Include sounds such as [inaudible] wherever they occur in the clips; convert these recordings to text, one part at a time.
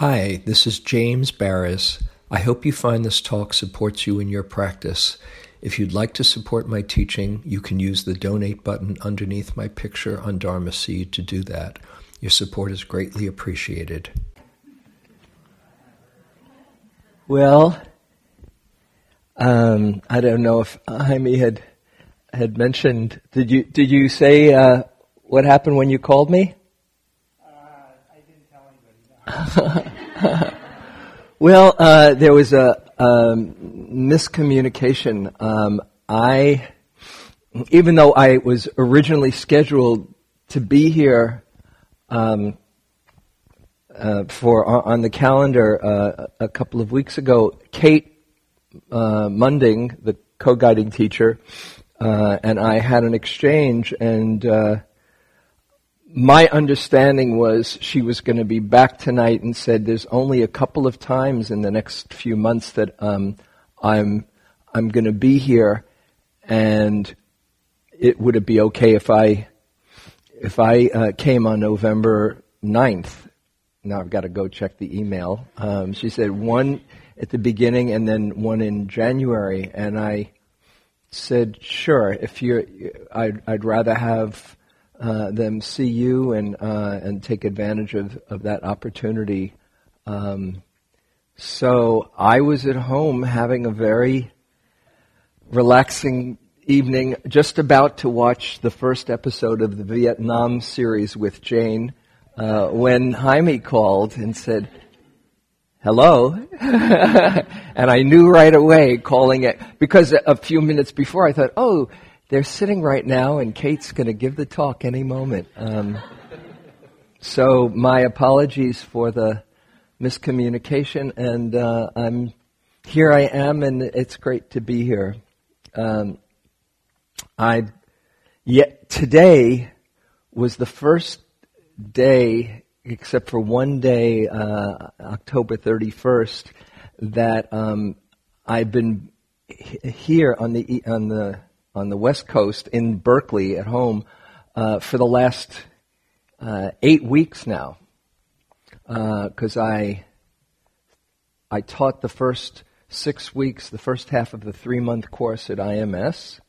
Hi, this is James Baraz. I hope you find this talk supports you in your practice. If you'd like to support my teaching, you can use the donate button underneath my picture on Dharma Seed to do that. Your support is greatly appreciated. Well, um, I don't know if Jaime had had mentioned. Did you did you say uh, what happened when you called me? [laughs] well, uh, there was a um, miscommunication. Um, I, even though I was originally scheduled to be here um, uh, for on the calendar uh, a couple of weeks ago, Kate uh, Munding, the co-guiding teacher, uh, and I had an exchange, and uh, my understanding was she was going to be back tonight and said there's only a couple of times in the next few months that um, I'm I'm going to be here, and it would it be okay if I if I uh, came on November 9th? Now I've got to go check the email. Um, she said one at the beginning and then one in January, and I said sure. If you're, I'd, I'd rather have uh, them see you and uh, and take advantage of, of that opportunity. Um, so I was at home having a very relaxing evening, just about to watch the first episode of the Vietnam series with Jane, uh, when Jaime called and said, hello. [laughs] and I knew right away calling it, because a few minutes before I thought, oh, they're sitting right now, and Kate's going to give the talk any moment. Um, so my apologies for the miscommunication, and uh, I'm here. I am, and it's great to be here. Um, I yet today was the first day, except for one day, uh, October 31st, that um, I've been here on the on the on the West Coast in Berkeley at home uh, for the last uh, eight weeks now, because uh, I I taught the first six weeks, the first half of the three month course at IMS,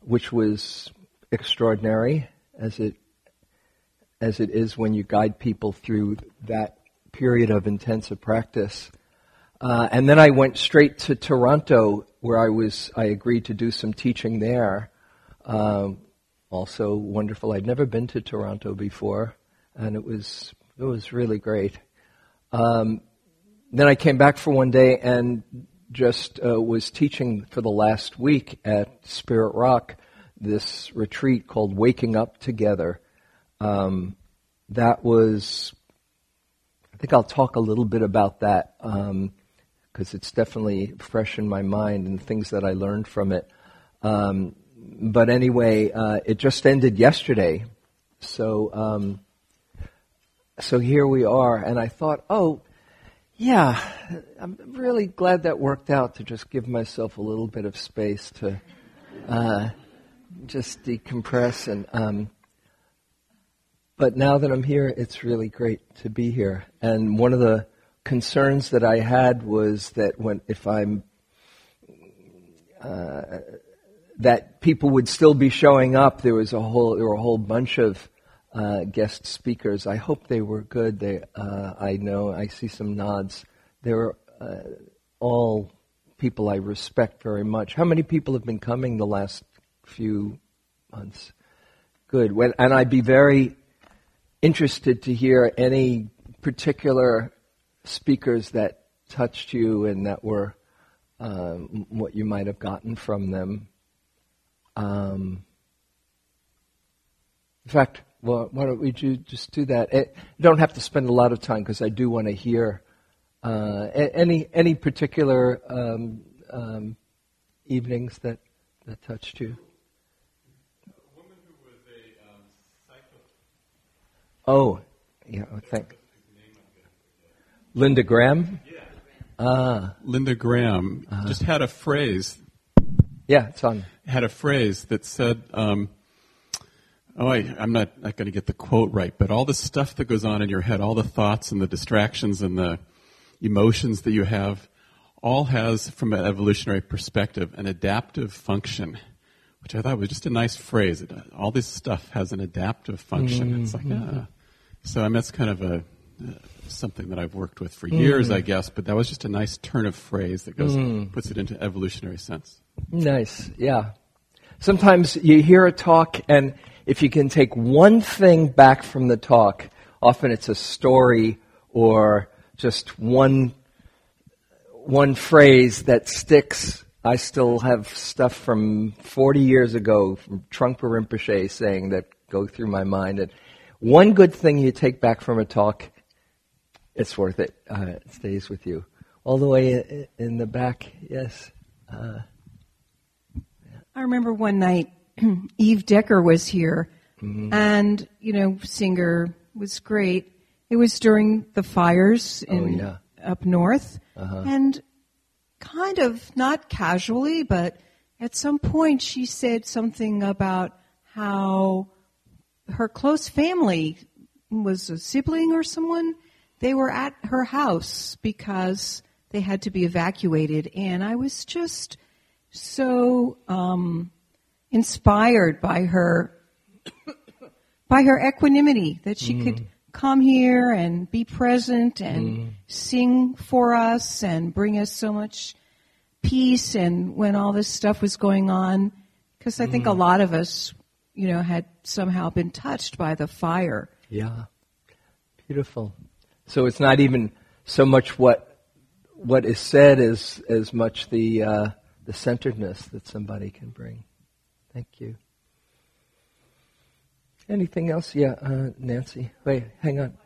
which was extraordinary as it as it is when you guide people through that period of intensive practice. Uh, and then I went straight to Toronto where I was, I agreed to do some teaching there. Um, also wonderful. I'd never been to Toronto before, and it was it was really great. Um, then I came back for one day and just uh, was teaching for the last week at Spirit Rock this retreat called Waking Up Together. Um, that was, I think I'll talk a little bit about that. Um, because it's definitely fresh in my mind and things that I learned from it. Um, but anyway, uh, it just ended yesterday, so um, so here we are. And I thought, oh, yeah, I'm really glad that worked out to just give myself a little bit of space to uh, just decompress and. Um, but now that I'm here, it's really great to be here. And one of the concerns that I had was that when if I'm uh, that people would still be showing up. There was a whole there were a whole bunch of uh, guest speakers. I hope they were good. They uh, I know I see some nods. They were uh, all people I respect very much. How many people have been coming the last few months? Good. When, and I'd be very interested to hear any particular speakers that touched you and that were um, what you might have gotten from them. Um, in fact, well, why don't we do, just do that? It, eh, you don't have to spend a lot of time because I do want to hear uh, any any particular um, um, evenings that that touched you. Oh, yeah. Thank. Linda Graham? Ah. Linda Graham uh-huh. just had a phrase. Yeah, it's on. Had a phrase that said, um, Oh, I, am not, not going to get the quote right, but all the stuff that goes on in your head, all the thoughts and the distractions and the emotions that you have, all has, from an evolutionary perspective, an adaptive function, which I thought was just a nice phrase. All this stuff has an adaptive function. Mm-hmm. It's like, mm-hmm. ah. So I mean, that's kind of a uh, something that I've worked with for years, mm. I guess. But that was just a nice turn of phrase that goes mm. puts it into evolutionary sense. Nice, yeah. Sometimes you hear a talk, and if you can take one thing back from the talk, often it's a story or just one one phrase that sticks. I still have stuff from 40 years ago from Trungpa Rinpoche saying that go through my mind. And one good thing you take back from a talk, it's worth it. Uh, it stays with you. All the way in the back, yes. Uh, I remember one night [clears throat] Eve Decker was here, mm-hmm. and you know, singer was great. It was during the fires oh, in oh, yeah. up north, uh-huh. and kind of not casually, but at some point she said something about how her close family was a sibling or someone. They were at her house because they had to be evacuated, and I was just so um, inspired by her by her equanimity that she mm. could come here and be present and mm. sing for us and bring us so much peace and when all this stuff was going on because I mm. think a mm. lot of us you know had somehow been touched by the fire yeah beautiful so it's not even so much what what is said as as much the uh, the centeredness that somebody can bring thank you Anything else? Yeah, uh, Nancy. Wait, hang on.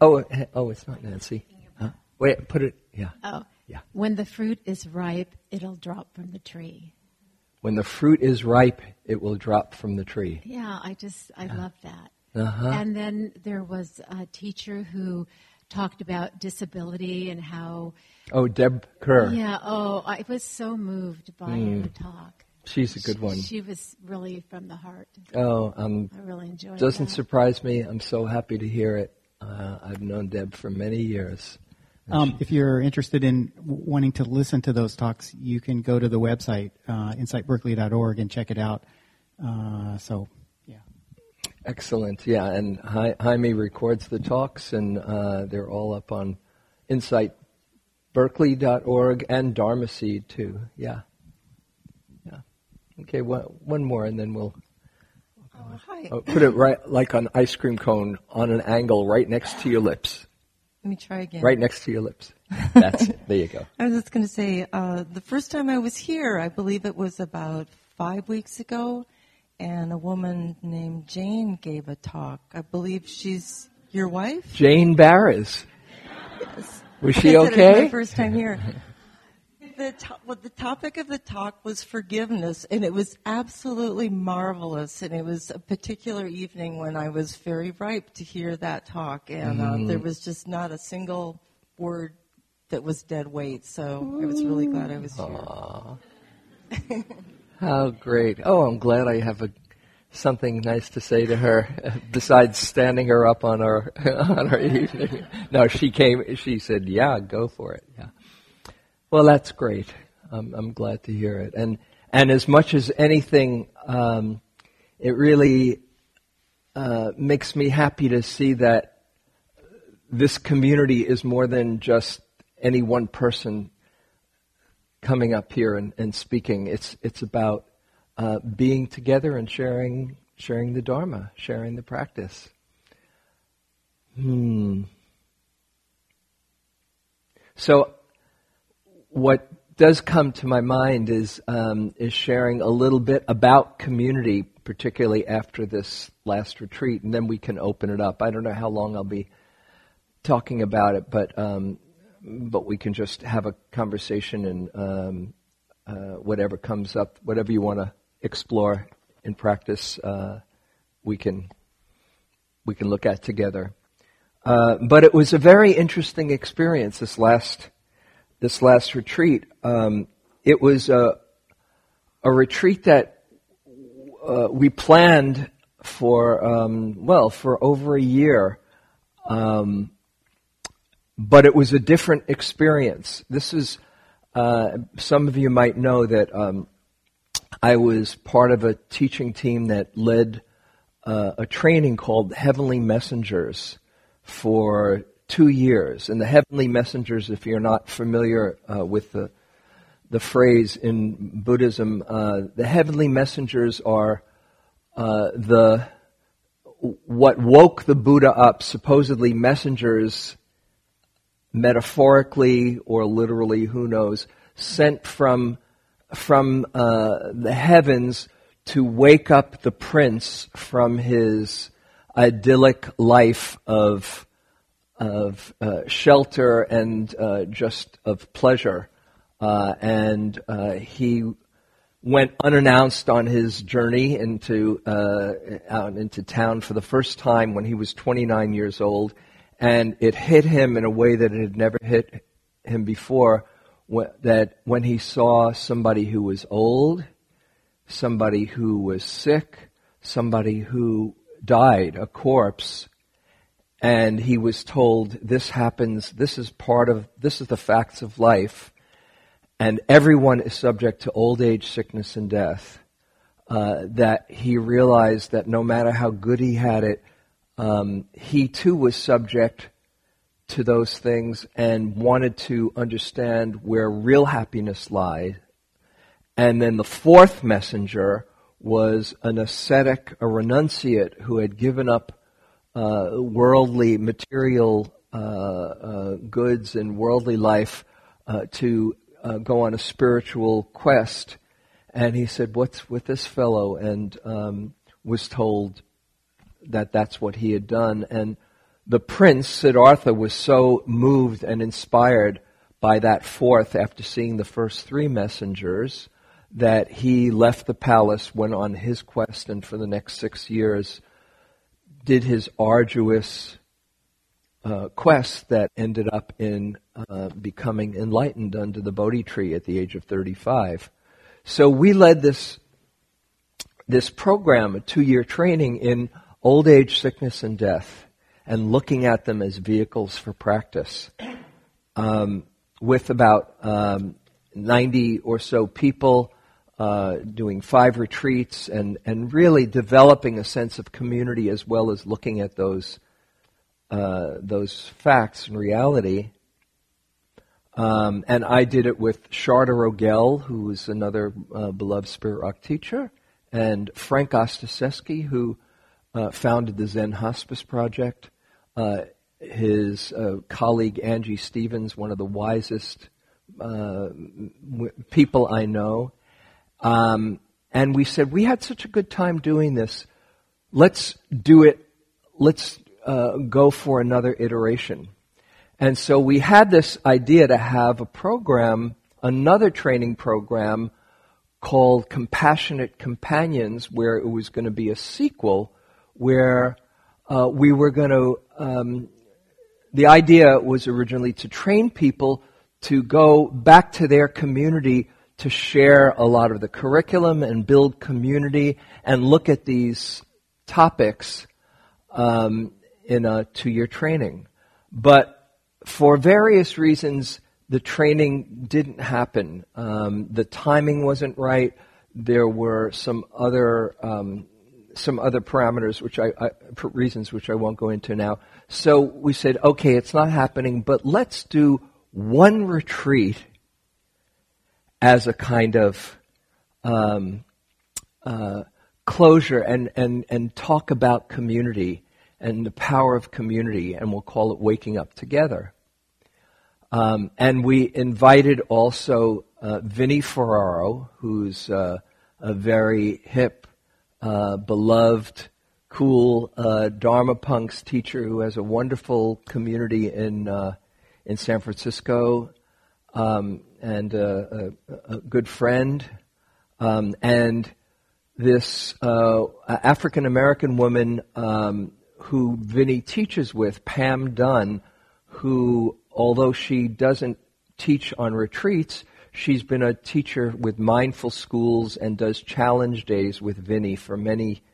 Oh, oh, it's not Nancy. Huh? Wait, put it. Yeah. Oh, yeah. When the fruit is ripe, it'll drop from the tree. When the fruit is ripe, it will drop from the tree. Yeah, I just I love that. Uh-huh. And then there was a teacher who talked about disability and how. Oh, Deb Kerr. Yeah. Oh, I was so moved by mm. her talk. She's a good one. She was really from the heart. Oh, um, I really enjoyed. It. Doesn't that. surprise me. I'm so happy to hear it. Uh, I've known Deb for many years. Um, if you're interested in wanting to listen to those talks, you can go to the website uh, insightberkeley.org and check it out. Uh, so, yeah. Excellent. Yeah, and Jaime records the talks, and uh, they're all up on insightberkeley.org and Dharma Seed too. Yeah. Yeah. Okay, one, one more, and then we'll. Oh, hi. Oh, put it right like an ice cream cone on an angle right next to your lips. Let me try again. Right next to your lips. That's it. There you go. [laughs] I was just going to say, uh, the first time I was here, I believe it was about five weeks ago, and a woman named Jane gave a talk. I believe she's your wife? Jane Baraz. Yes. Was [laughs] she okay? my first time here [laughs] the, to- well, the topic of the talk was forgiveness, and it was absolutely marvelous. And it was a particular evening when I was very ripe to hear that talk, and uh, mm. there was just not a single word that was dead weight. So I was really glad I was here. [laughs] How great! Oh, I'm glad I have a something nice to say to her [laughs] besides standing her up on our [laughs] on our evening. No, she came. She said, "Yeah, go for it." Yeah. Well, that's great. I'm, I'm glad to hear it. And and as much as anything, um, it really uh, makes me happy to see that this community is more than just any one person coming up here and, and speaking. It's it's about uh, being together and sharing sharing the Dharma, sharing the practice. Hmm. So what does come to my mind is um, is sharing a little bit about community, particularly after this last retreat, and then we can open it up. I don't know how long I'll be talking about it, but um, but we can just have a conversation and um, uh, whatever comes up, whatever you want to explore in practice, uh, we can we can look at together. Uh, but it was a very interesting experience this last this last retreat. Um, it was a, a retreat that uh, we planned for um, well for over a year. Um, but it was a different experience. This is uh, some of you might know that um, I was part of a teaching team that led uh, a training called Heavenly Messengers for two years. And the Heavenly Messengers, if you're not familiar uh, with the the phrase in Buddhism, uh, the Heavenly Messengers are uh, the what woke the Buddha up, supposedly messengers metaphorically or literally, who knows, sent from from uh, the heavens to wake up the prince from his idyllic life of of uh, shelter and uh, just of pleasure, uh, and uh, he went unannounced on his journey into uh, out into town for the first time when he was 29 years old and it hit him in a way that it had never hit him before. That when he saw somebody who was old, somebody who was sick, somebody who died, a corpse, and he was told, This happens, this is part of, this is the facts of life, and everyone is subject to old age, sickness, and death. Uh, that he realized that no matter how good he had it, um, he too was subject to those things and wanted to understand where real happiness lied. And then the fourth messenger was an ascetic, a renunciate who had given up uh, worldly, material uh, uh, goods and worldly life uh, to uh, go on a spiritual quest. And he said, What's with this fellow? And um, was told, that that's what he had done. And the prince, Siddhartha, was so moved and inspired by that fourth after seeing the first three messengers that he left the palace, went on his quest, and for the next six years did his arduous uh, quest that ended up in uh, becoming enlightened under the Bodhi tree at the age of 35. So we led this this program, a two-year training in old age, sickness, and death, and looking at them as vehicles for practice. Um, with about um, 90 or so people uh, doing five retreats and, and really developing a sense of community as well as looking at those, uh, those facts and reality. Um, and I did it with Sharda Rogel, who is another uh, beloved Spirit Rock teacher, and Frank Ostaseski, who uh, founded the Zen Hospice Project. Uh, his uh, colleague Angie Stevens, one of the wisest uh, w- people I know, um, and we said we had such a good time doing this. Let's do it. Let's uh, go for another iteration. And so we had this idea to have a program, another training program called Compassionate Companions, where it was going to be a sequel where uh, we were going to, um, the idea was originally to train people to go back to their community to share a lot of the curriculum and build community and look at these topics um, in a two year training. But for various reasons, the training didn't happen. Um, the timing wasn't right. There were some other um, some other parameters, which I, I, for reasons which I won't go into now. So we said, okay, it's not happening, but let's do one retreat as a kind of um, uh, closure and, and, and talk about community and the power of community, and we'll call it Waking Up Together. Um, and we invited also uh, Vinnie Ferraro, who's uh, a very hip uh, beloved, cool uh, Dharma punks teacher who has a wonderful community in uh, in San Francisco, um, and a, a, good friend, um, and this uh, African American woman um, who Vinnie teaches with, Pam Dunn, who although she doesn't teach on retreats, She's been a teacher with mindful schools and does challenge days with Vinnie for many,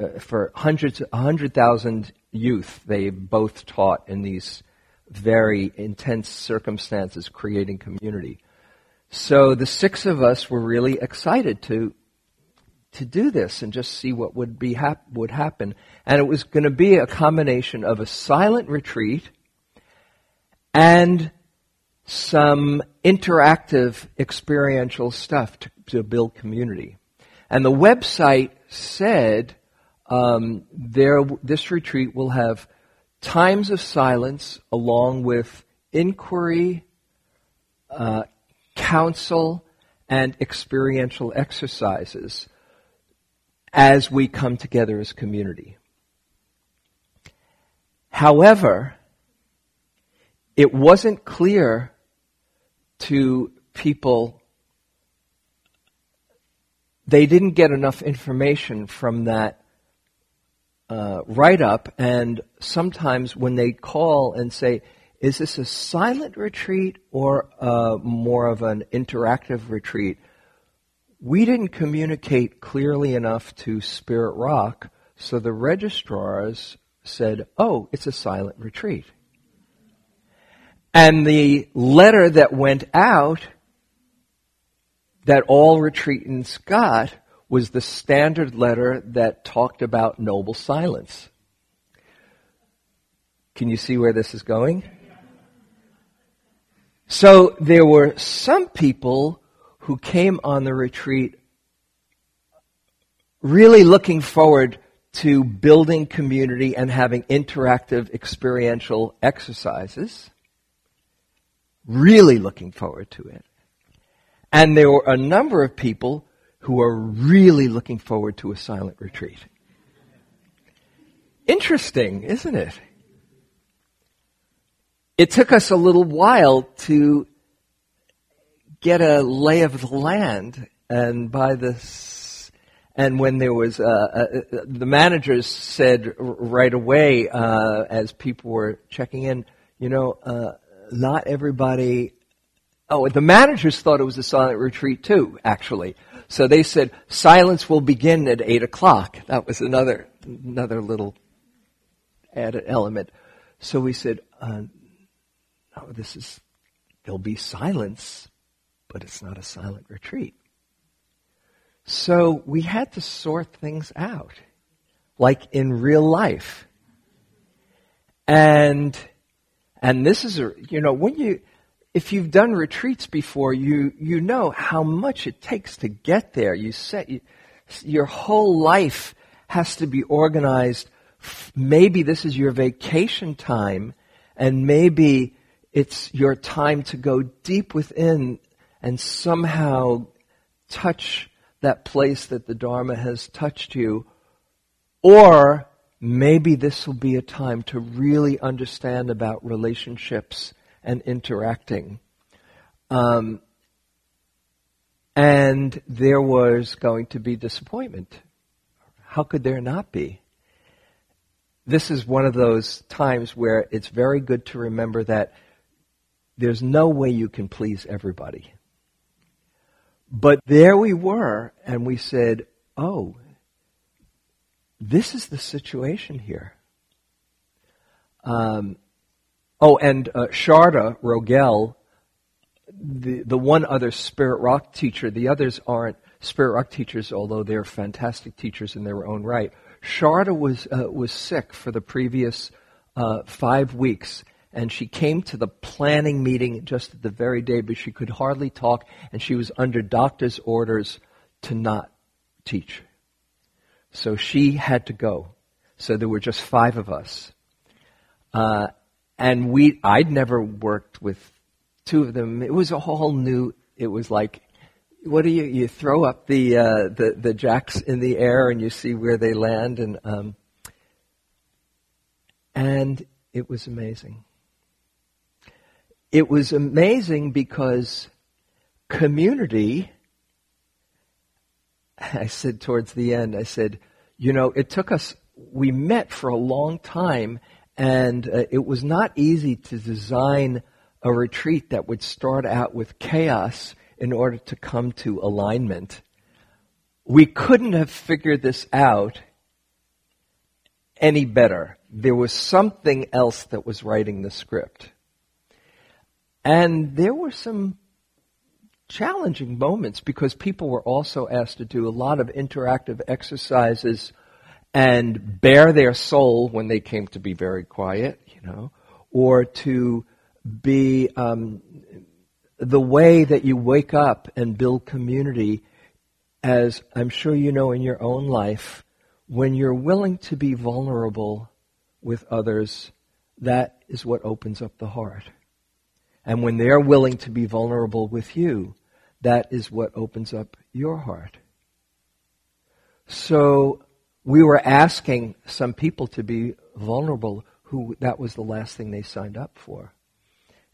uh, for hundreds, a hundred thousand youth. They both taught in these very intense circumstances, creating community. So the six of us were really excited to to do this and just see what would be hap- would happen. And it was going to be a combination of a silent retreat and some interactive experiential stuff to, to build community. And the website said um, there, this retreat will have times of silence along with inquiry, uh, counsel, and experiential exercises as we come together as community. However, it wasn't clear to people, they didn't get enough information from that uh, write up, and sometimes when they call and say, is this a silent retreat or uh, more of an interactive retreat? We didn't communicate clearly enough to Spirit Rock, so the registrars said, oh, it's a silent retreat. And the letter that went out that all retreatants got was the standard letter that talked about noble silence. Can you see where this is going? So there were some people who came on the retreat really looking forward to building community and having interactive experiential exercises. Really looking forward to it. And there were a number of people who are really looking forward to a silent retreat. Interesting, isn't it? It took us a little while to get a lay of the land, and by this, and when there was, uh, uh, the managers said right away uh, as people were checking in, you know, uh, not everybody. Oh, the managers thought it was a silent retreat too, actually. So they said, silence will begin at 8 o'clock. That was another, another little added element. So we said, uh, no, this is, there'll be silence, but it's not a silent retreat. So we had to sort things out, like in real life. And, and this is a, you know, when you, if you've done retreats before, you, you know how much it takes to get there. You set, you, your whole life has to be organized. Maybe this is your vacation time, and maybe it's your time to go deep within and somehow touch that place that the Dharma has touched you. Or maybe this will be a time to really understand about relationships and interacting. Um, and there was going to be disappointment. How could there not be? This is one of those times where it's very good to remember that there's no way you can please everybody. But there we were, and we said, oh, this is the situation here. Um, Oh, and uh, Sharda Rogel, the, the one other Spirit Rock teacher, the others aren't Spirit Rock teachers, although they're fantastic teachers in their own right. Sharda was, uh, was sick for the previous uh, five weeks, and she came to the planning meeting just at the very day, but she could hardly talk, and she was under doctor's orders to not teach. So she had to go. So there were just five of us. Uh, and we, I'd never worked with two of them. It was a whole new, it was like, what do you, you throw up the, uh, the, the jacks in the air and you see where they land and, um, and it was amazing. It was amazing because community, [laughs] I said towards the end, I said, you know, it took us, we met for a long time and uh, it was not easy to design a retreat that would start out with chaos in order to come to alignment. We couldn't have figured this out any better. There was something else that was writing the script. And there were some challenging moments because people were also asked to do a lot of interactive exercises and bare their soul when they came to be very quiet, you know, or to be um, the way that you wake up and build community, as I'm sure you know in your own life, when you're willing to be vulnerable with others, that is what opens up the heart. And when they're willing to be vulnerable with you, that is what opens up your heart. So we were asking some people to be vulnerable who that was the last thing they signed up for.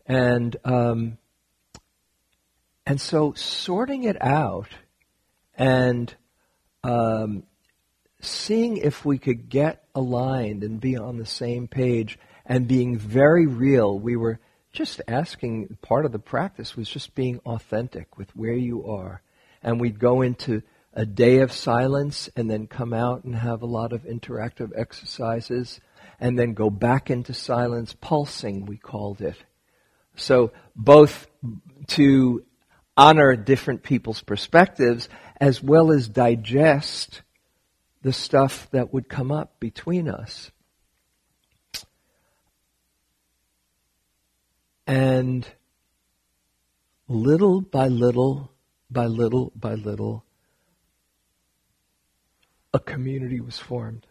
And um, and so sorting it out and um, seeing if we could get aligned and be on the same page and being very real. We were just asking, part of the practice was just being authentic with where you are. And we'd go into a day of silence and then come out and have a lot of interactive exercises and then go back into silence, pulsing, we called it. So both to honor different people's perspectives as well as digest the stuff that would come up between us. And little by little, by little by little, a community was formed.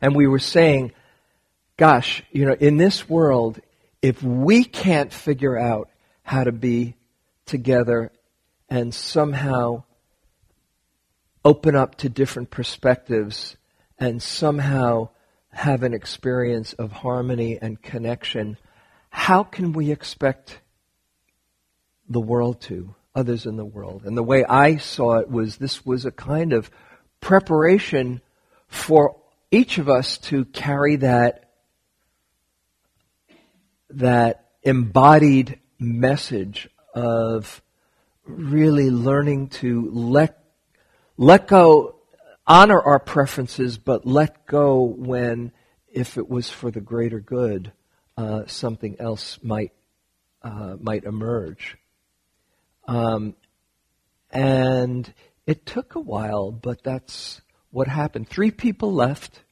And we were saying, gosh, you know, in this world, if we can't figure out how to be together and somehow open up to different perspectives and somehow have an experience of harmony and connection, how can we expect the world to, others in the world? And the way I saw it was this was a kind of preparation for each of us to carry that, that embodied message of really learning to let let go, honor our preferences, but let go when, if it was for the greater good, uh, something else might uh, might emerge. Um, and it took a while, but that's what happened. Three people left,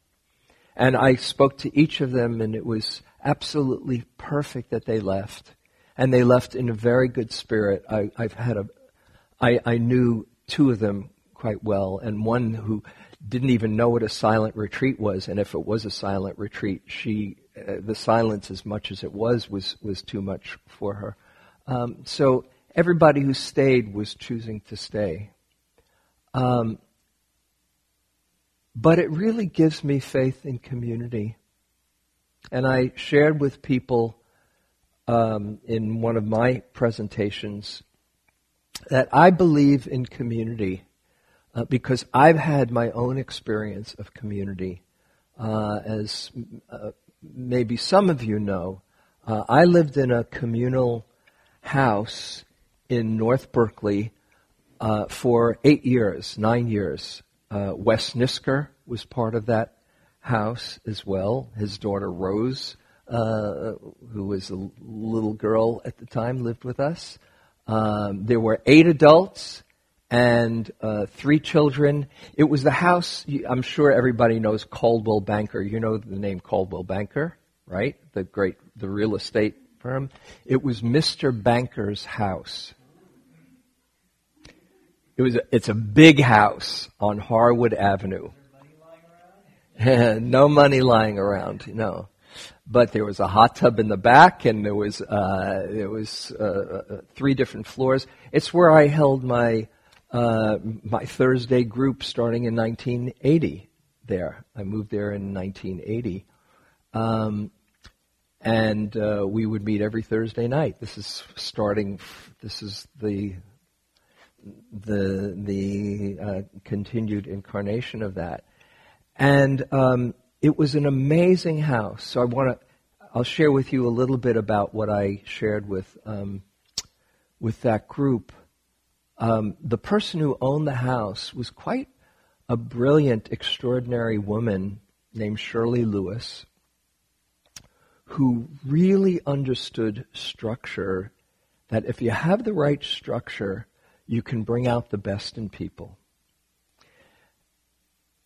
and I spoke to each of them, and it was absolutely perfect that they left and they left in a very good spirit. I, have had a, I, I knew two of them quite well, and one who didn't even know what a silent retreat was, and if it was a silent retreat, she, uh, the silence as much as it was, was, was too much for her. Um, so everybody who stayed was choosing to stay. Um, but it really gives me faith in community. And I shared with people um, in one of my presentations that I believe in community uh, because I've had my own experience of community. Uh, as uh, maybe some of you know, uh, I lived in a communal house in North Berkeley uh, for eight years, nine years. Uh, Wes Nisker was part of that house as well. His daughter Rose who was a little girl at the time, lived with us. Um, there were eight adults and uh, three children. It was the house, I'm sure everybody knows Coldwell Banker. You know the name Coldwell Banker, right? The great, the real estate firm. It was Mr. Banker's house. It was, a, it's a big house on Harwood Avenue. [laughs] no money lying around, no but there was a hot tub in the back, and there was uh, there was uh, uh, three different floors. It's where I held my uh, my Thursday group starting in 1980. There, I moved there in 1980, um, and uh, we would meet every Thursday night. This is starting. This is the the the uh, continued incarnation of that, and um, it was an amazing house. So I want to, I'll share with you a little bit about what I shared with, um, with that group. Um, the person who owned the house was quite a brilliant, extraordinary woman named Shirley Lewis who really understood structure that if you have the right structure, you can bring out the best in people.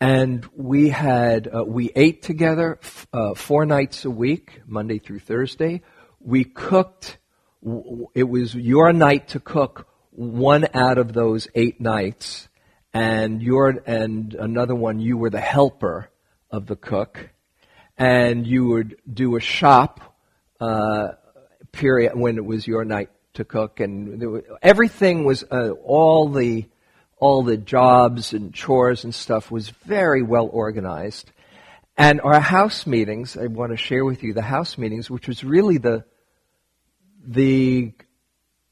And we had, uh, we ate together uh, four nights a week, Monday through Thursday. We cooked, it was your night to cook one out of those eight nights, and your, and another one, you were the helper of the cook. And you would do a shop, uh, period when it was your night to cook, and everything was uh, all the all the jobs and chores and stuff was very well organized. And our house meetings, I want to share with you the house meetings, which was really the the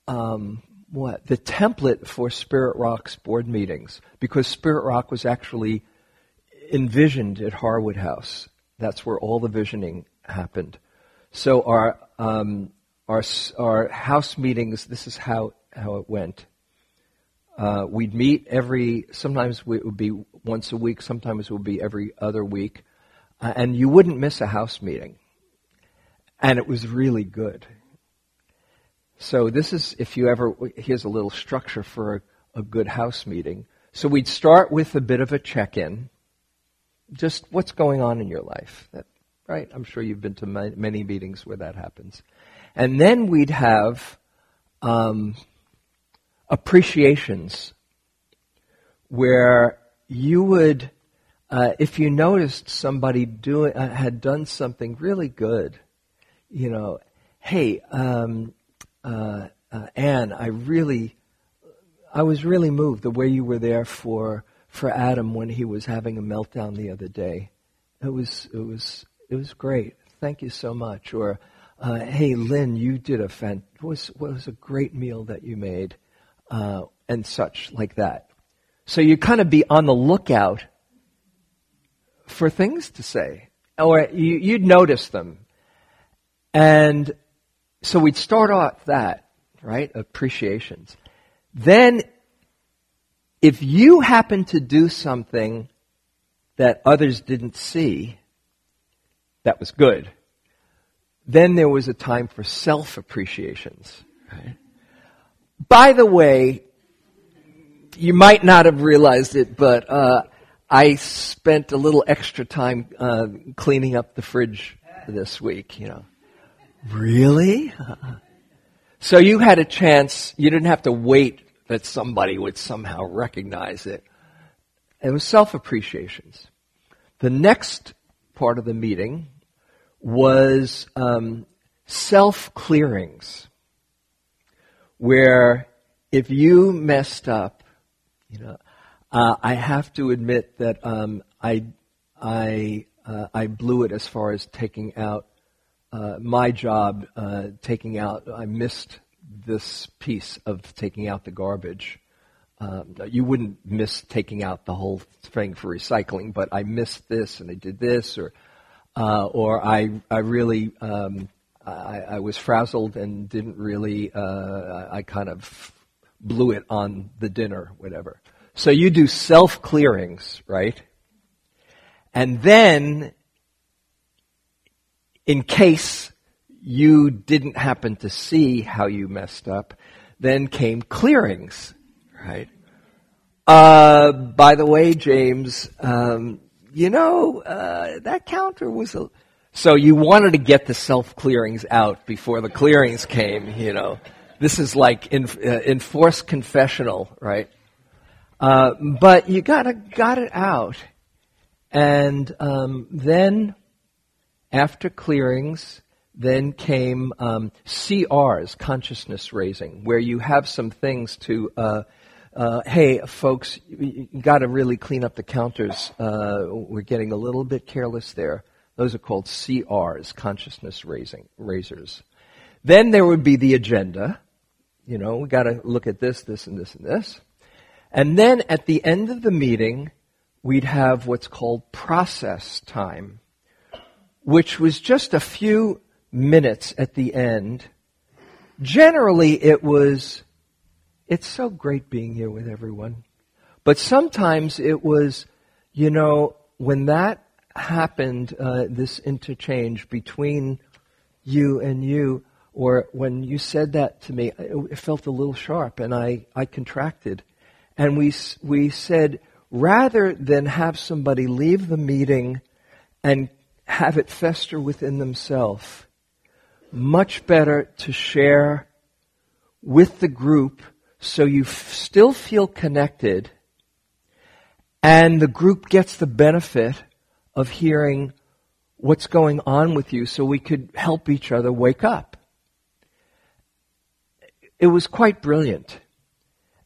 um, what the template for Spirit Rock's board meetings, because Spirit Rock was actually envisioned at Harwood House. That's where all the visioning happened. So our um, our our house meetings. This is how how it went. Uh, we'd meet every, sometimes it would be once a week, sometimes it would be every other week. Uh, and you wouldn't miss a house meeting. And it was really good. So this is, if you ever, here's a little structure for a, a good house meeting. So we'd start with a bit of a check-in. Just what's going on in your life. That, right? I'm sure you've been to many meetings where that happens. And then we'd have, um, appreciations where you would, uh, if you noticed somebody doing uh, had done something really good, you know, hey, um, uh, uh, Anne, I really, I was really moved the way you were there for for Adam when he was having a meltdown the other day. It was it was it was great. Thank you so much. Or, uh, hey, Lynn, you did a fan was was a great meal that you made uh, and such like that. So you kind of be on the lookout for things to say, or you, you'd notice them. And so we'd start off that, right? Appreciations. Then, if you happen to do something that others didn't see, that was good. Then there was a time for self appreciations. Right? By the way, you might not have realized it, but uh, I spent a little extra time uh, cleaning up the fridge this week. You know, really? [laughs] So you had a chance. You didn't have to wait that somebody would somehow recognize it. It was self appreciations. The next part of the meeting was um, self clearings where if you messed up, you know, uh, I have to admit that um, I I uh, I blew it as far as taking out uh, my job, uh, taking out. I missed this piece of taking out the garbage. Um, you wouldn't miss taking out the whole thing for recycling, but I missed this and I did this, or uh, or I I really um, I, I was frazzled and didn't really, uh, I kind of blew it on the dinner, whatever. So you do self clearings, right? And then, in case you didn't happen to see how you messed up, then came clearings, right? Uh, by the way, James, um, you know, uh, that counter was a, so you wanted to get the self clearings out before the clearings came, you know. This is like in, uh, enforced confessional, right? Uh, but you gotta got it out, and um, then after clearings, then came um, CRs, consciousness raising, where you have some things to. Uh, uh, hey, folks, you got to really clean up the counters. Uh, we're getting a little bit careless there. Those are called CRs, consciousness raising, raisers. Then there would be the agenda. You know, we got to look at this, this, and this, and this. And then at the end of the meeting, we'd have what's called process time, which was just a few minutes at the end. Generally, it was, it's so great being here with everyone. But sometimes it was you know, when that happened, uh, this interchange between you and you, or when you said that to me, it felt a little sharp, and I, I contracted. And we, we said, rather than have somebody leave the meeting and have it fester within themselves, much better to share with the group so you f- still feel connected and the group gets the benefit of hearing what's going on with you so we could help each other wake up. It was quite brilliant.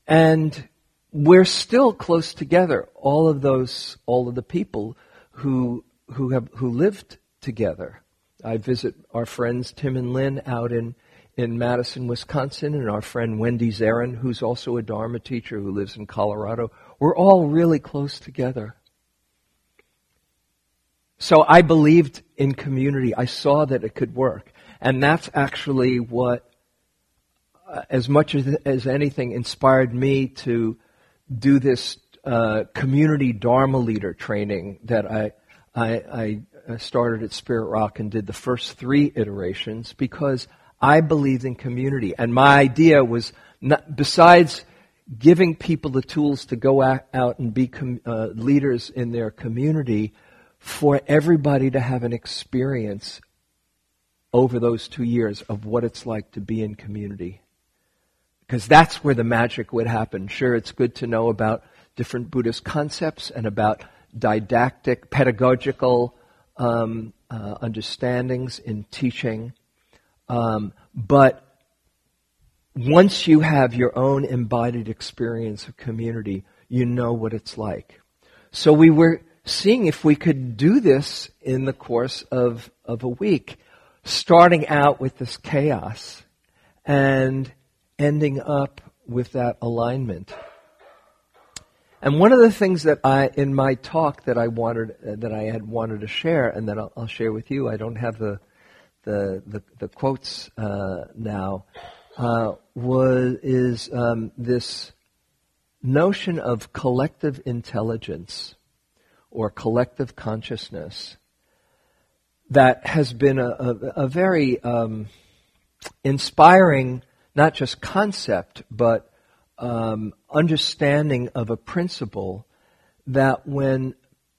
And we're still close together, all of those, all of the people who, who have, who lived together. I visit our friends Tim and Lynn out in, in Madison, Wisconsin, and our friend Wendy Zarin, who's also a Dharma teacher who lives in Colorado. We're all really close together. So I believed in community. I saw that it could work. And that's actually what, uh, as much as, as anything, inspired me to do this uh, community Dharma leader training that I, I, I started at Spirit Rock and did the first three iterations because I believed in community. And my idea was, not, besides giving people the tools to go out and be com- uh, leaders in their community, for everybody to have an experience over those two years of what it's like to be in community. Because that's where the magic would happen. Sure, it's good to know about different Buddhist concepts and about didactic, pedagogical um, uh, understandings in teaching. Um, but once you have your own embodied experience of community, you know what it's like. So we were seeing if we could do this in the course of, of a week, starting out with this chaos and ending up with that alignment. And one of the things that I, in my talk that I wanted, uh, that I had wanted to share, and that I'll, I'll, share with you, I don't have the, the, the, the quotes uh, now, uh, was, is um, this notion of collective intelligence or collective consciousness that has been a, a, a very um, inspiring, not just concept, but um, understanding of a principle that when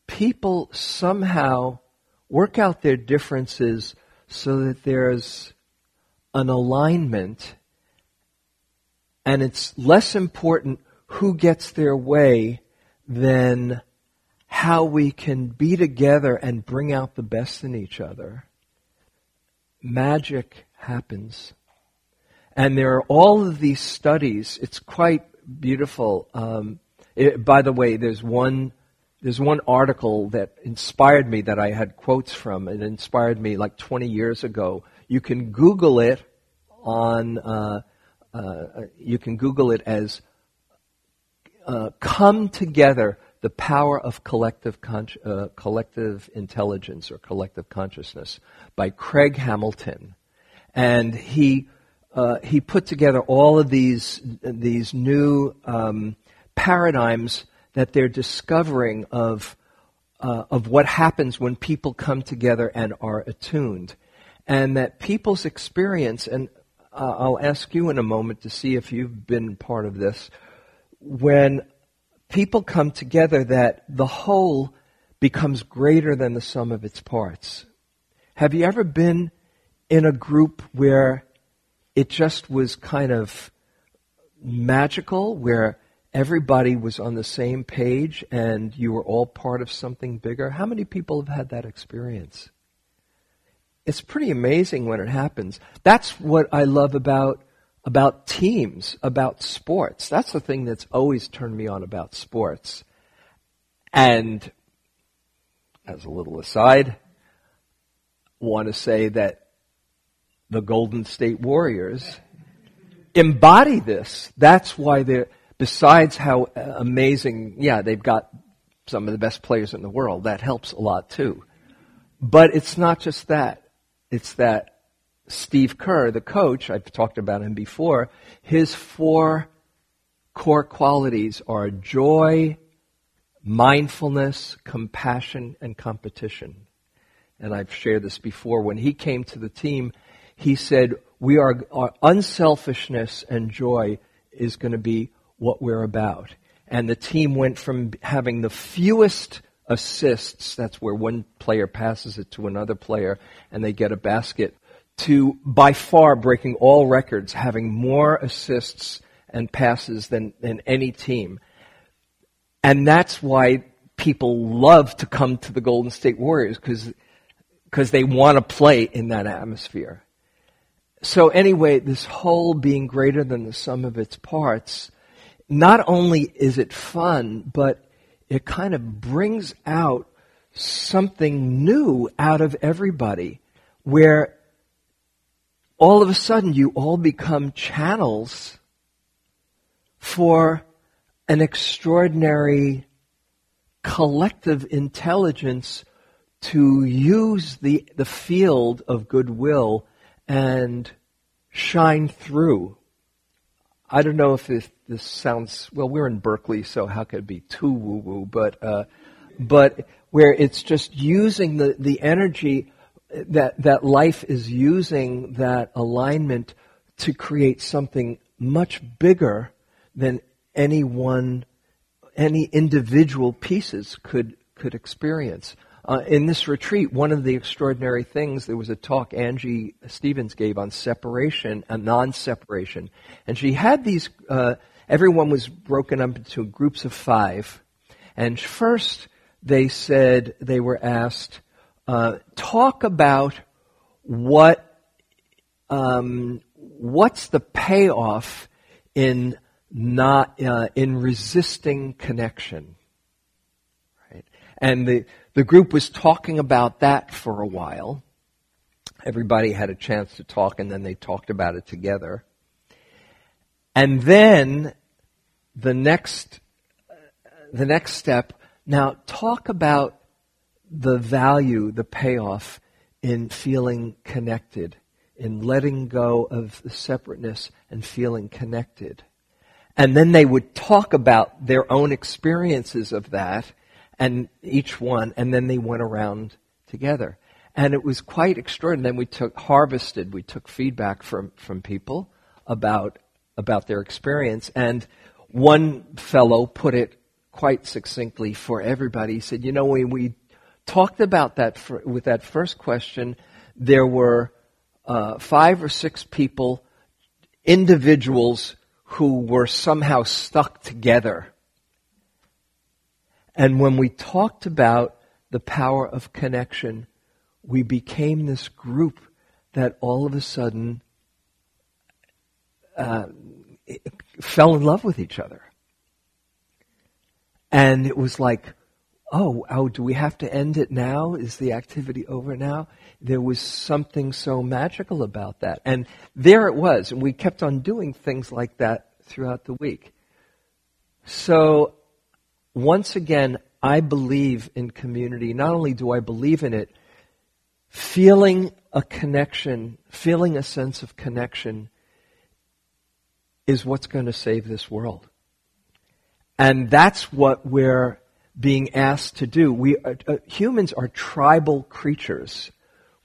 people somehow work out their differences so that there's an alignment and it's less important who gets their way than how we can be together and bring out the best in each other, magic happens. And there are all of these studies. It's quite beautiful. Um, it, by the way, there's one there's one article that inspired me that I had quotes from. It inspired me like 20 years ago. You can Google it on. Uh, uh, you can Google it as uh, "Come Together." the power of collective, con- uh, collective intelligence or collective consciousness by Craig Hamilton. And he, uh, he put together all of these, these new um, paradigms that they're discovering of, uh, of what happens when people come together and are attuned. And that people's experience, and uh, I'll ask you in a moment to see if you've been part of this, when people come together that the whole becomes greater than the sum of its parts. Have you ever been in a group where it just was kind of magical, where everybody was on the same page and you were all part of something bigger? How many people have had that experience? It's pretty amazing when it happens. That's what I love about about teams, about sports. That's the thing that's always turned me on about sports. And as a little aside, want to say that the Golden State Warriors embody this. That's why they're, besides how amazing, yeah, they've got some of the best players in the world. That helps a lot too. But it's not just that. It's that Steve Kerr, the coach, I've talked about him before, his four core qualities are joy, mindfulness, compassion, and competition. And I've shared this before. When he came to the team, he said, we are, our unselfishness and joy is going to be what we're about. And the team went from having the fewest assists, that's where one player passes it to another player and they get a basket, to by far breaking all records, having more assists and passes than, than any team. And that's why people love to come to the Golden State Warriors because because they want to play in that atmosphere. So anyway, this whole being greater than the sum of its parts, not only is it fun, but it kind of brings out something new out of everybody where all of a sudden you all become channels for an extraordinary collective intelligence to use the, the field of goodwill and shine through. I don't know if this, this sounds, well, we're in Berkeley, so how could it be too woo woo, but, uh, but where it's just using the, the energy that, that life is using that alignment to create something much bigger than any one, any individual pieces could, could experience. Uh, in this retreat, one of the extraordinary things, there was a talk Angie Stevens gave on separation and non-separation. And she had these, uh, everyone was broken up into groups of five. And first, they said, they were asked, uh, talk about what, um, what's the payoff in not, uh, in resisting connection. Right? And the, the group was talking about that for a while. Everybody had a chance to talk and then they talked about it together. And then the next, the next step, now talk about the value, the payoff in feeling connected, in letting go of the separateness and feeling connected. And then they would talk about their own experiences of that and each one, and then they went around together. And it was quite extraordinary. Then we took harvested, we took feedback from, from people about about their experience. And one fellow put it quite succinctly for everybody. He said, "You know, when we talked about that for, with that first question, there were uh, five or six people, individuals who were somehow stuck together and when we talked about the power of connection, we became this group that all of a sudden uh, fell in love with each other. And it was like, oh, oh, do we have to end it now? Is the activity over now? There was something so magical about that. And there it was. And we kept on doing things like that throughout the week. So once again, I believe in community. Not only do I believe in it, feeling a connection, feeling a sense of connection is what's going to save this world. And that's what we're being asked to do. We, uh, uh, humans are tribal creatures.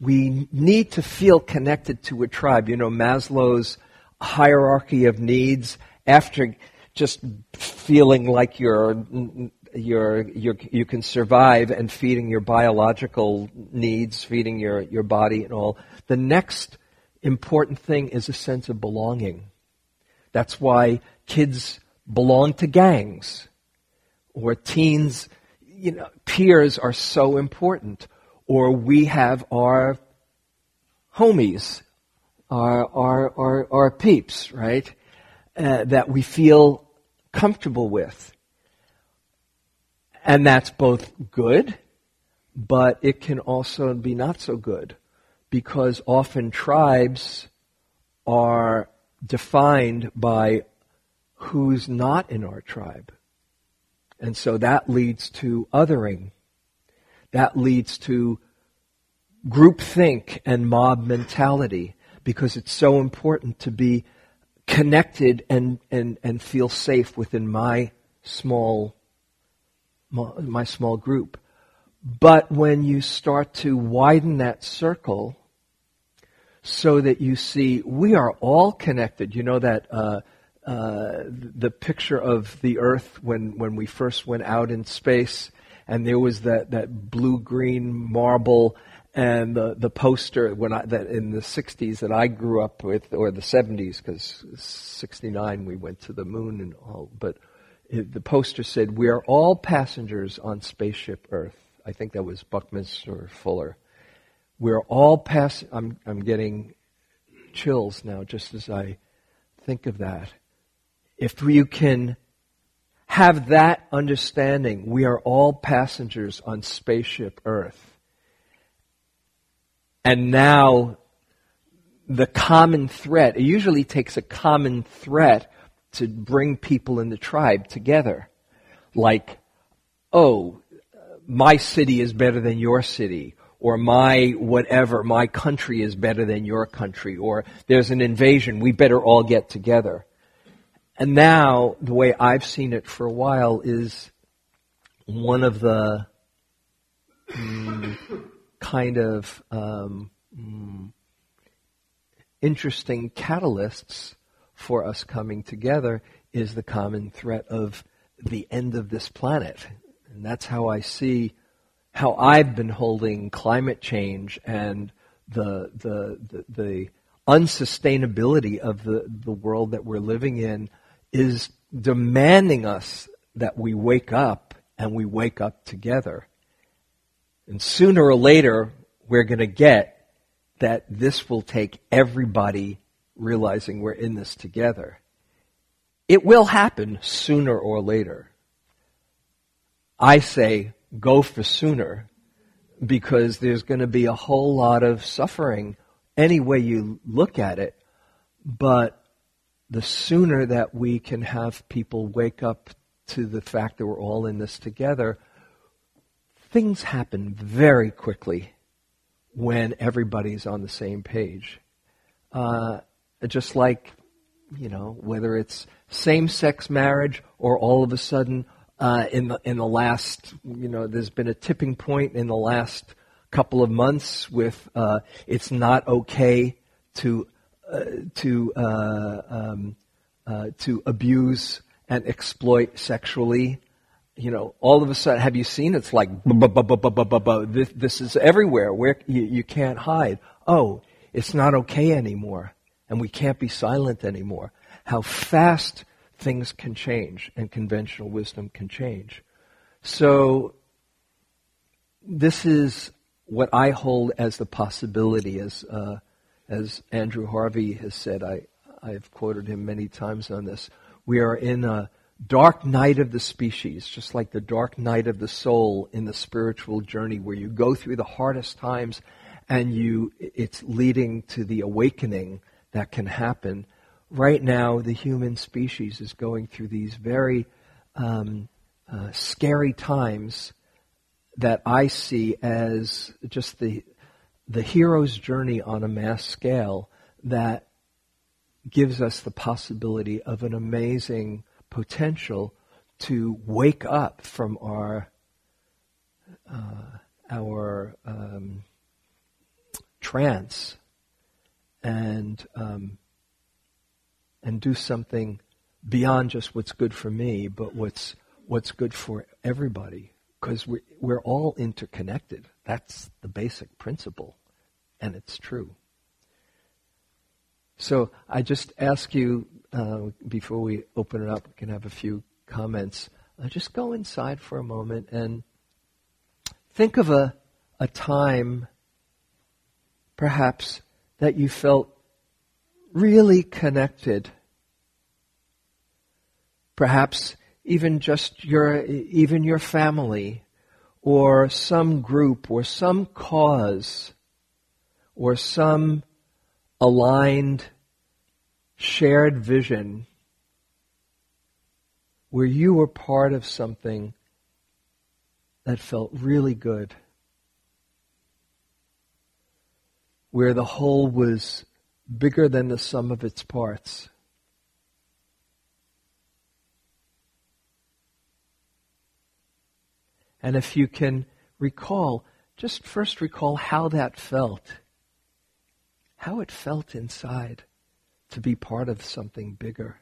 We need to feel connected to a tribe. You know, Maslow's hierarchy of needs. After just feeling like you're, you're, you're, you can survive and feeding your biological needs, feeding your, your body and all. The next important thing is a sense of belonging. That's why kids belong to gangs or teens, you know, peers are so important. Or we have our homies, our, our, our, our peeps, right? Uh, that we feel comfortable with. And that's both good, but it can also be not so good because often tribes are defined by who's not in our tribe. And so that leads to othering. That leads to groupthink and mob mentality because it's so important to be connected and, and, and feel safe within my small my small group. But when you start to widen that circle so that you see we are all connected, you know that uh, uh, the picture of the Earth when, when we first went out in space, and there was that, that blue green marble and the, the poster when I, that in the 60s that I grew up with, or the 70s, because 69 we went to the moon and all, but it, the poster said, We are all passengers on spaceship Earth. I think that was Buckminster Fuller. We're all pass. I'm, I'm getting chills now just as I think of that. If you can have that understanding, we are all passengers on spaceship Earth. And now the common threat, it usually takes a common threat to bring people in the tribe together. Like, oh, my city is better than your city, or my whatever, my country is better than your country, or there's an invasion, we better all get together. And now, the way I've seen it for a while is one of the mm, kind of um, mm, interesting catalysts for us coming together is the common threat of the end of this planet. And that's how I see how I've been holding climate change and the, the, the, the unsustainability of the, the world that we're living in is demanding us that we wake up and we wake up together. And sooner or later, we're going to get that this will take everybody realizing we're in this together. It will happen sooner or later. I say go for sooner because there's going to be a whole lot of suffering any way you look at it. But the sooner that we can have people wake up to the fact that we're all in this together, things happen very quickly when everybody's on the same page. Uh, just like, you know, whether it's same-sex marriage or all of a sudden uh, in the in the last, you know, there's been a tipping point in the last couple of months with uh, it's not okay to uh, to uh, um, uh, to abuse and exploit sexually. You know, all of a sudden, have you seen? It's like this, this is everywhere. Where you, you can't hide. Oh, it's not okay anymore and we can't be silent anymore. How fast things can change and conventional wisdom can change. So, this is what I hold as the possibility, as, uh, as Andrew Harvey has said. I, I've quoted him many times on this. We are in a dark night of the species, just like the dark night of the soul in the spiritual journey, where you go through the hardest times and you, it's leading to the awakening that can happen. Right now, the human species is going through these very um, uh, scary times that I see as just the the hero's journey on a mass scale that gives us the possibility of an amazing potential to wake up from our uh, our um, trance and um, and do something beyond just what's good for me, but what's what's good for everybody. Because we, we're all interconnected. That's the basic principle, and it's true. So I just ask you uh, before we open it up, we can have a few comments. Uh, just go inside for a moment and think of a a time, perhaps that you felt really connected. Perhaps even just your, even your family or some group or some cause or some aligned shared vision where you were part of something that felt really good. where the whole was bigger than the sum of its parts. And if you can recall, just first recall how that felt. How it felt inside to be part of something bigger.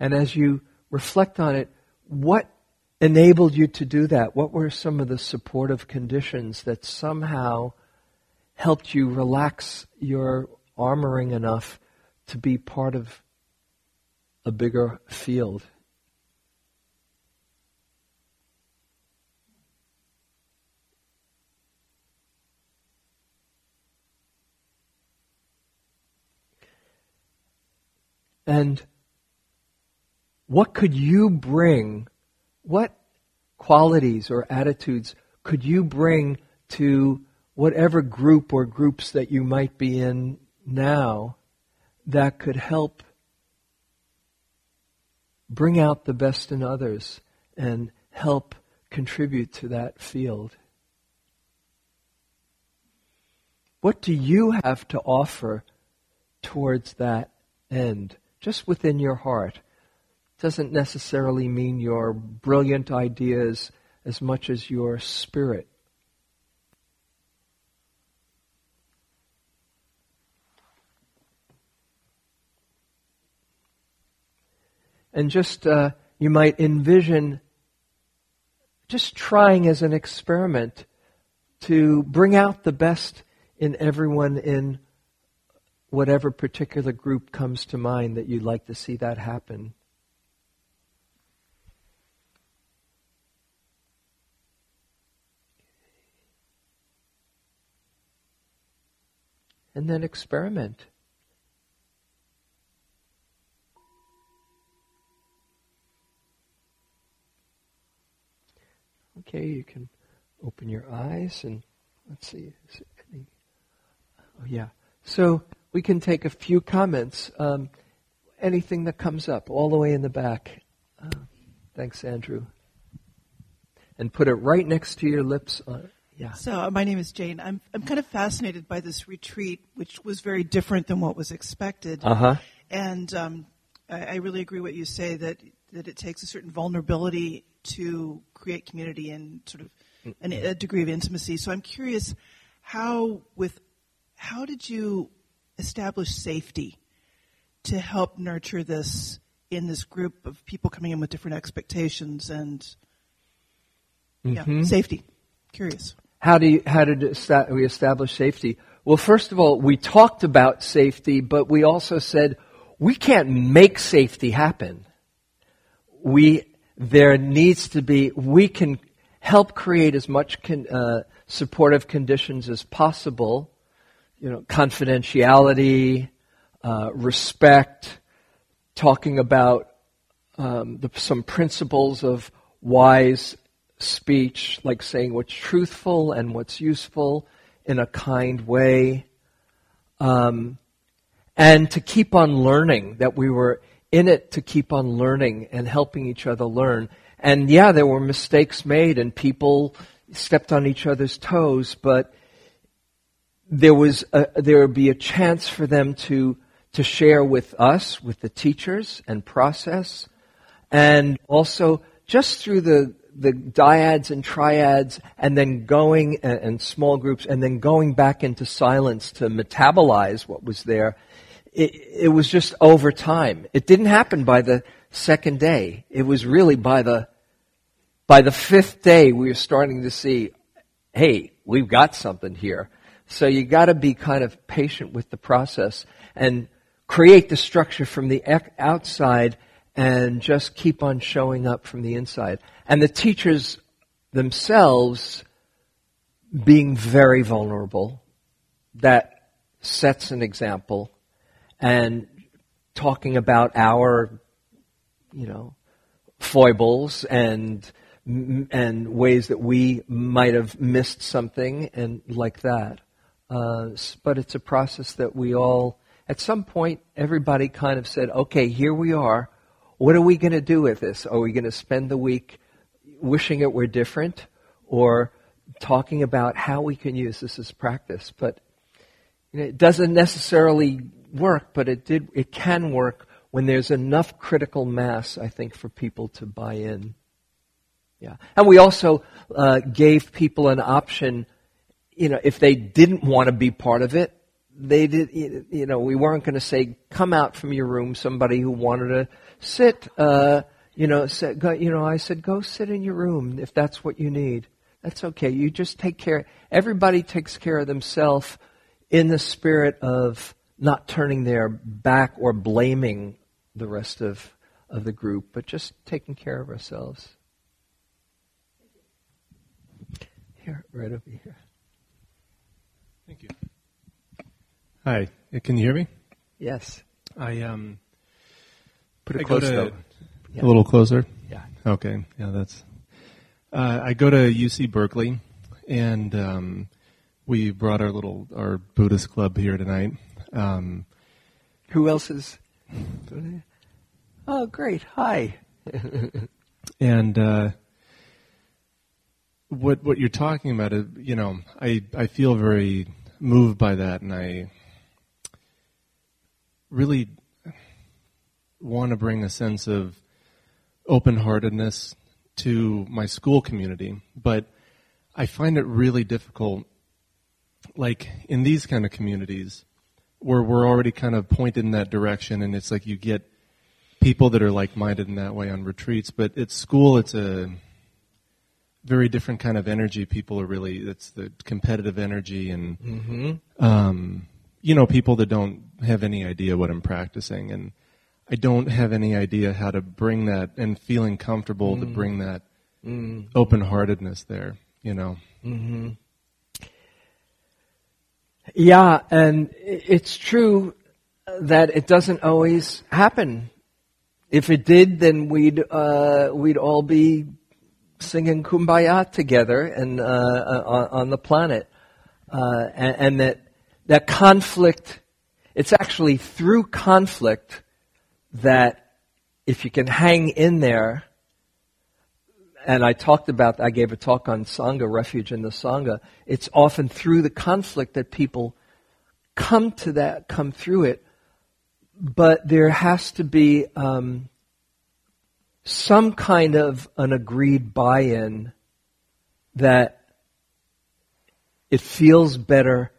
And as you reflect on it, what enabled you to do that? What were some of the supportive conditions that somehow helped you relax your armoring enough to be part of a bigger field? And what could you bring? What qualities or attitudes could you bring to whatever group or groups that you might be in now that could help bring out the best in others and help contribute to that field? What do you have to offer towards that end, just within your heart? doesn't necessarily mean your brilliant ideas as much as your spirit. And just, uh, you might envision just trying as an experiment to bring out the best in everyone in whatever particular group comes to mind that you'd like to see that happen. and then experiment. Okay, you can open your eyes and let's see. Any, oh, yeah. So we can take a few comments. Um, anything that comes up, all the way in the back. Uh, thanks, Andrew. And put it right next to your lips. Uh, yeah. So uh, my name is Jane. I'm I'm kind of fascinated by this retreat, which was very different than what was expected. Uh huh. And um, I, I, really agree what you say that that it takes a certain vulnerability to create community and sort of an, a degree of intimacy. So I'm curious, how with how did you establish safety to help nurture this in this group of people coming in with different expectations and mm-hmm. yeah, safety? Curious. How, do you, how did we establish safety? Well, first of all, we talked about safety, but we also said we can't make safety happen. We, there needs to be, we can help create as much con, uh, supportive conditions as possible. You know, confidentiality, uh, respect, talking about um, the, some principles of wise speech, like saying what's truthful and what's useful in a kind way. Um, and to keep on learning, that we were in it to keep on learning and helping each other learn. And yeah, there were mistakes made and people stepped on each other's toes, but there was a, there would be a chance for them to to share with us, with the teachers and process, and also just through the the dyads and triads and then going and, and, small groups and then going back into silence to metabolize what was there. It, it was just over time. It didn't happen by the second day. It was really by the, by the fifth day we were starting to see, hey, we've got something here. So you gotta be kind of patient with the process and create the structure from the outside and just keep on showing up from the inside. And the teachers themselves being very vulnerable, that sets an example, and talking about our, you know, foibles and and ways that we might have missed something and like that. Uh, but it's a process that we all, at some point, everybody kind of said, okay, here we are. What are we going to do with this? Are we going to spend the week wishing it were different or talking about how we can use this as practice. But you know, it doesn't necessarily work, but it did. It can work when there's enough critical mass, I think, for people to buy in. Yeah, and we also uh, gave people an option. You know, if they didn't want to be part of it, they did. You know, we weren't going to say, "Come out from your room." Somebody who wanted to sit. Uh, you know, said, go, you know, I said, go sit in your room if that's what you need. That's okay. You just take care. Everybody takes care of themselves in the spirit of not turning their back or blaming the rest of, of the group, but just taking care of ourselves. Here, right over here. Thank you. Hi, can you hear me? Yes. I um. Put it closer. Yeah. A little closer? Yeah. Okay. Yeah, that's. Uh, I go to UC Berkeley, and um, we brought our little our Buddhist club here tonight. Um, Who else is? Oh, great! Hi. [laughs] and uh, what what you're talking about, is, you know, I I feel very moved by that, and I really want to bring a sense of open heartedness to my school community, but I find it really difficult, like in these kind of communities, where we're already kind of pointed in that direction, and it's like you get people that are like minded in that way on retreats, but at school, it's a very different kind of energy. People are really, it's the competitive energy, and, mm-hmm. um, you know, people that don't have any idea what I'm practicing. And, I don't have any idea how to bring that and feeling comfortable mm. to bring that mm. open heartedness there, you know. Mm-hmm. Yeah, and it's true that it doesn't always happen. If it did, then we'd uh, we'd all be singing "Kumbaya" together and uh, uh on, the planet, uh, and, and that that conflict. It's actually through conflict that if you can hang in there, and I talked about, I gave a talk on Sangha, refuge in the Sangha, it's often through the conflict that people come to that, come through it, but there has to be um, some kind of an agreed buy-in that it feels better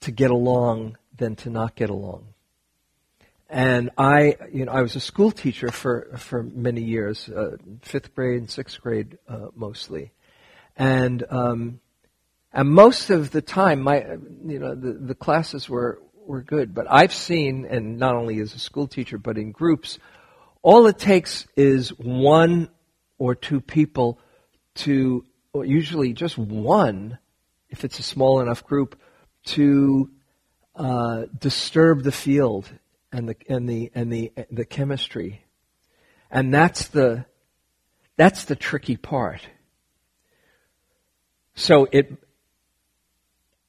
to get along than to not get along. And I, you know, I was a school teacher for, for many years, uh, fifth grade and sixth grade uh, mostly. And, um, and most of the time, my, you know, the, the classes were, were good. But I've seen, and not only as a school teacher, but in groups, all it takes is one or two people to, or usually just one, if it's a small enough group, to uh, disturb the field and the and the and the the chemistry. And that's the that's the tricky part. So it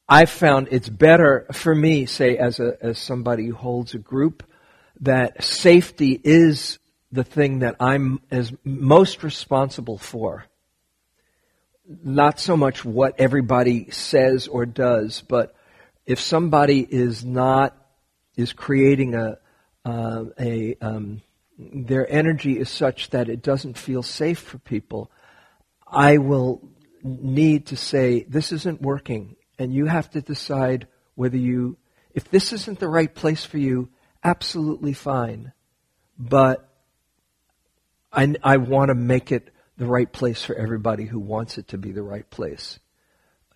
I've found it's better for me, say as a as somebody who holds a group, that safety is the thing that I'm as most responsible for. Not so much what everybody says or does, but if somebody is not is creating a, uh, a um, their energy is such that it doesn't feel safe for people, I will need to say, this isn't working. And you have to decide whether you, if this isn't the right place for you, absolutely fine. But I, I want to make it the right place for everybody who wants it to be the right place.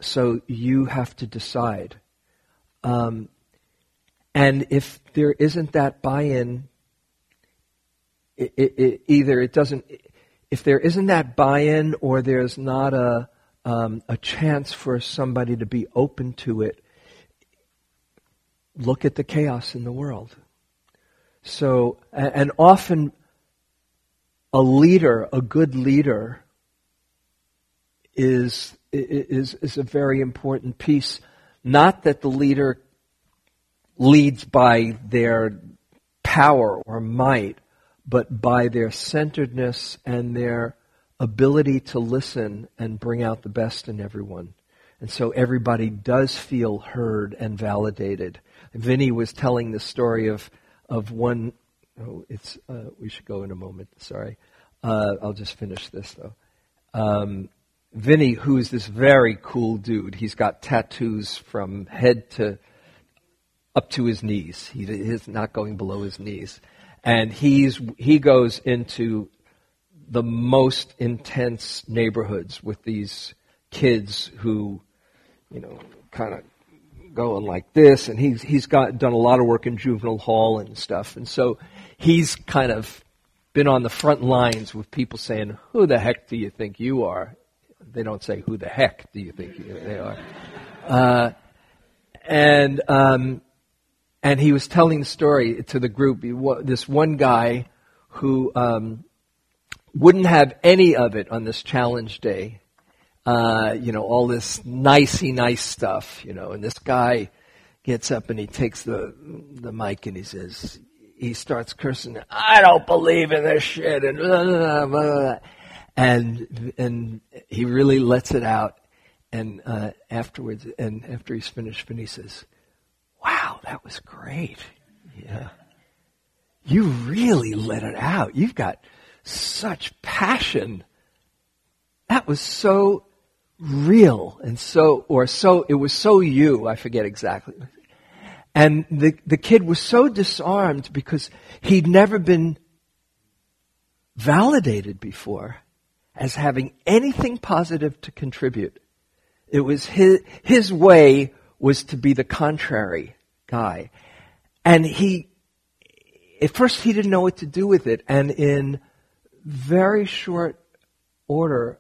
So you have to decide. Um, and if there isn't that it, it, either it doesn't, if there isn't that buy-in or there's not a, um, a chance for somebody to be open to it, look at the chaos in the world. So, and often a leader, a good leader, is, is, is a very important piece. Not that the leader leads by their power or might, but by their centeredness and their ability to listen and bring out the best in everyone. And so everybody does feel heard and validated. Vinny was telling the story of of one. Oh, it's uh, we should go in a moment. Sorry, uh, I'll just finish this though. Um, Vinny, who's this very cool dude, he's got tattoos from head to up to his knees. He is not going below his knees, and he's he goes into the most intense neighborhoods with these kids who, you know, kind of going like this, and he's he's got done a lot of work in juvenile hall and stuff, and so he's kind of been on the front lines with people saying, "Who the heck do you think you are?" They don't say, "Who the heck do you think you, they are?" Uh, and um, and he was telling the story to the group. This one guy who um, wouldn't have any of it on this challenge day uh, you know, all this nicey nice stuff, you know, and this guy gets up and he takes the the mic and he says he starts cursing, I don't believe in this shit and blah, blah, blah, and and he really lets it out and uh, afterwards and after he's finished he says, Wow, that was great. Yeah. You really let it out. You've got such passion. That was so real and so, or so, it was so you, I forget exactly. And the, the kid was so disarmed because he'd never been validated before as having anything positive to contribute. It was his, his way was to be the contrary guy. And he, at first he didn't know what to do with it. And in very short order,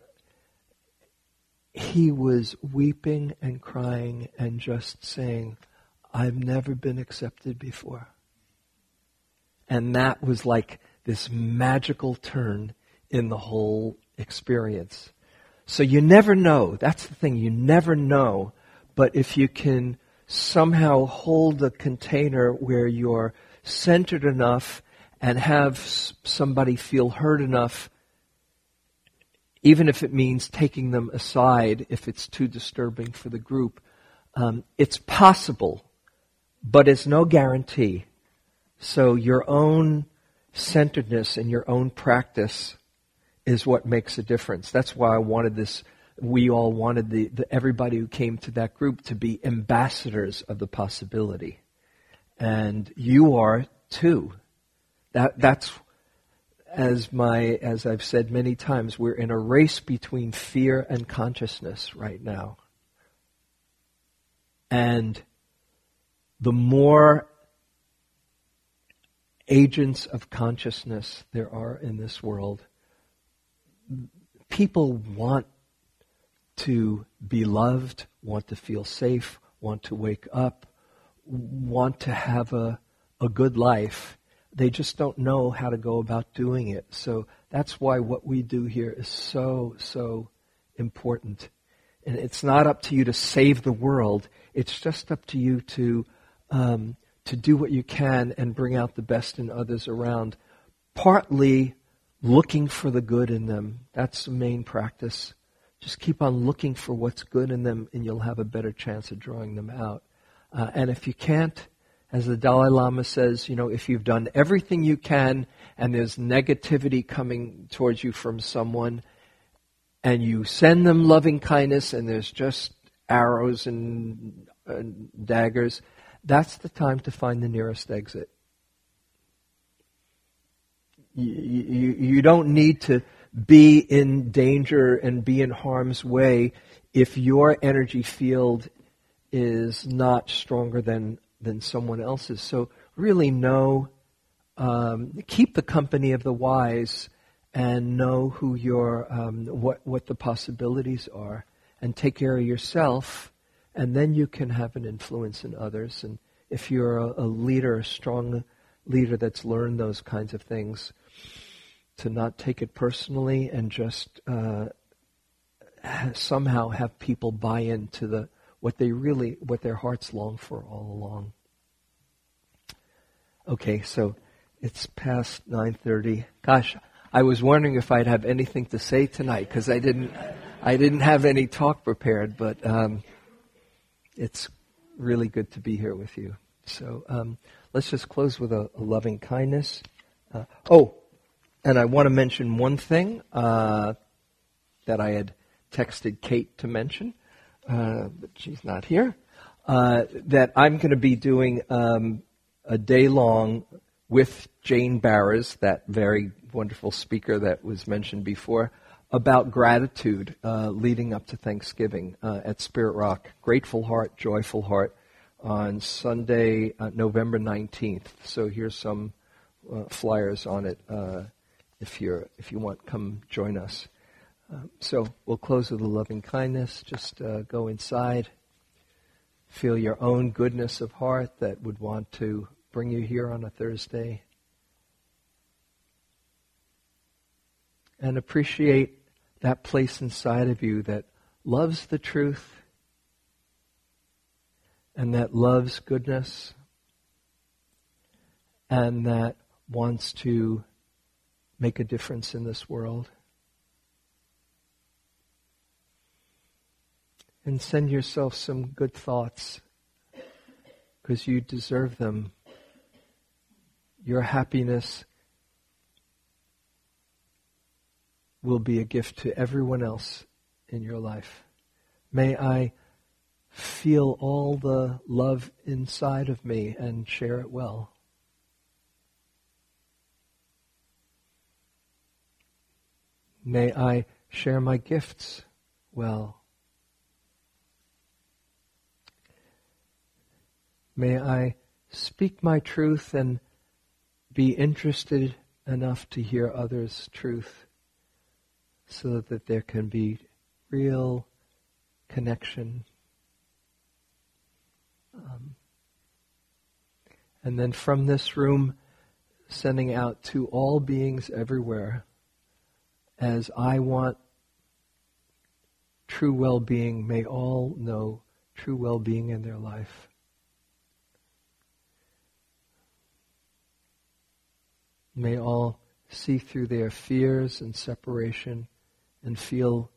he was weeping and crying and just saying, I've never been accepted before. And that was like this magical turn in the whole experience. So you never know. That's the thing. You never know. But if you can somehow hold a container where you're centered enough and have somebody feel heard enough even if it means taking them aside if it's too disturbing for the group. Um, it's possible, but it's no guarantee. So your own centeredness and your own practice is what makes a difference. That's why I wanted this. We all wanted the, the everybody who came to that group to be ambassadors of the possibility, and you are too. That that's as my as I've said many times, we're in a race between fear and consciousness right now. And the more agents of consciousness there are in this world, people want to be loved, want to feel safe, want to wake up, want to have a, a good life they just don't know how to go about doing it. So that's why what we do here is so, so important. And it's not up to you to save the world. It's just up to you to, um, to do what you can and bring out the best in others around. Partly looking for the good in them. That's the main practice. Just keep on looking for what's good in them and you'll have a better chance of drawing them out. Uh, and if you can't, as the Dalai Lama says, you know, if you've done everything you can and there's negativity coming towards you from someone, and you send them loving kindness and there's just arrows and, daggers, that's the time to find the nearest exit. You, you, you don't need to be in danger and be in harm's way if your energy field is not stronger than than someone else's. So really know, um, keep the company of the wise and know who your, um, what, what the possibilities are and take care of yourself and then you can have an influence in others. And if you're a, a leader, a strong leader that's learned those kinds of things, to not take it personally and just uh, somehow have people buy into the what they really, what their hearts long for all along. Okay, so it's past 9:30. Gosh, I was wondering if I'd have anything to say tonight because I didn't, I didn't have any talk prepared. But um, it's really good to be here with you. So um, let's just close with a, a loving kindness. Uh, oh, and I want to mention one thing uh, that I had texted Kate to mention, uh, but she's not here. Uh, that I'm going to be doing um, a day long with Jane Baraz, that very wonderful speaker that was mentioned before, about gratitude uh, leading up to Thanksgiving uh, at Spirit Rock. Grateful Heart, Joyful Heart on Sunday, uh, November 19th. So here's some flyers on it. If you're if you want, come join us. Um, so we'll close with a loving kindness. Just uh, go inside. Feel your own goodness of heart that would want to bring you here on a Thursday. And appreciate that place inside of you that loves the truth and that loves goodness and that wants to make a difference in this world. And send yourself some good thoughts because you deserve them. Your happiness will be a gift to everyone else in your life. May I feel all the love inside of me and share it well. May I share my gifts well. May I speak my truth and be interested enough to hear others' truth so that there can be real connection. Um, and then from this room, sending out to all beings everywhere as I want true well being, may all know true well being in their life. May all see through their fears and separation and feel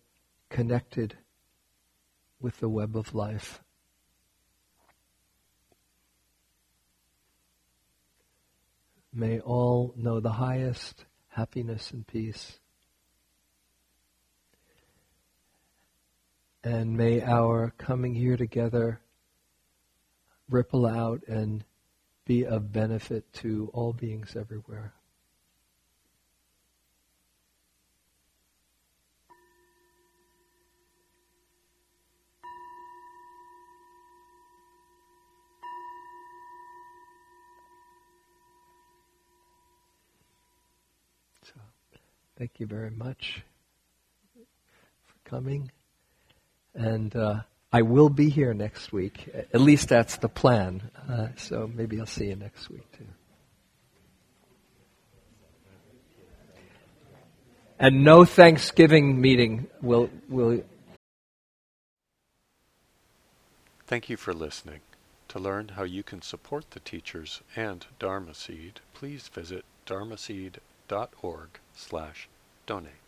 connected with the web of life. May all know the highest happiness and peace. And may our coming here together ripple out and be of benefit to all beings everywhere. Thank you very much for coming. And uh, I will be here next week. At least that's the plan. Uh, so maybe I'll see you next week too. And no Thanksgiving meeting will will. Thank you for listening. To learn how you can support the teachers and Dharma Seed, please visit dharmaseed.org slash donate.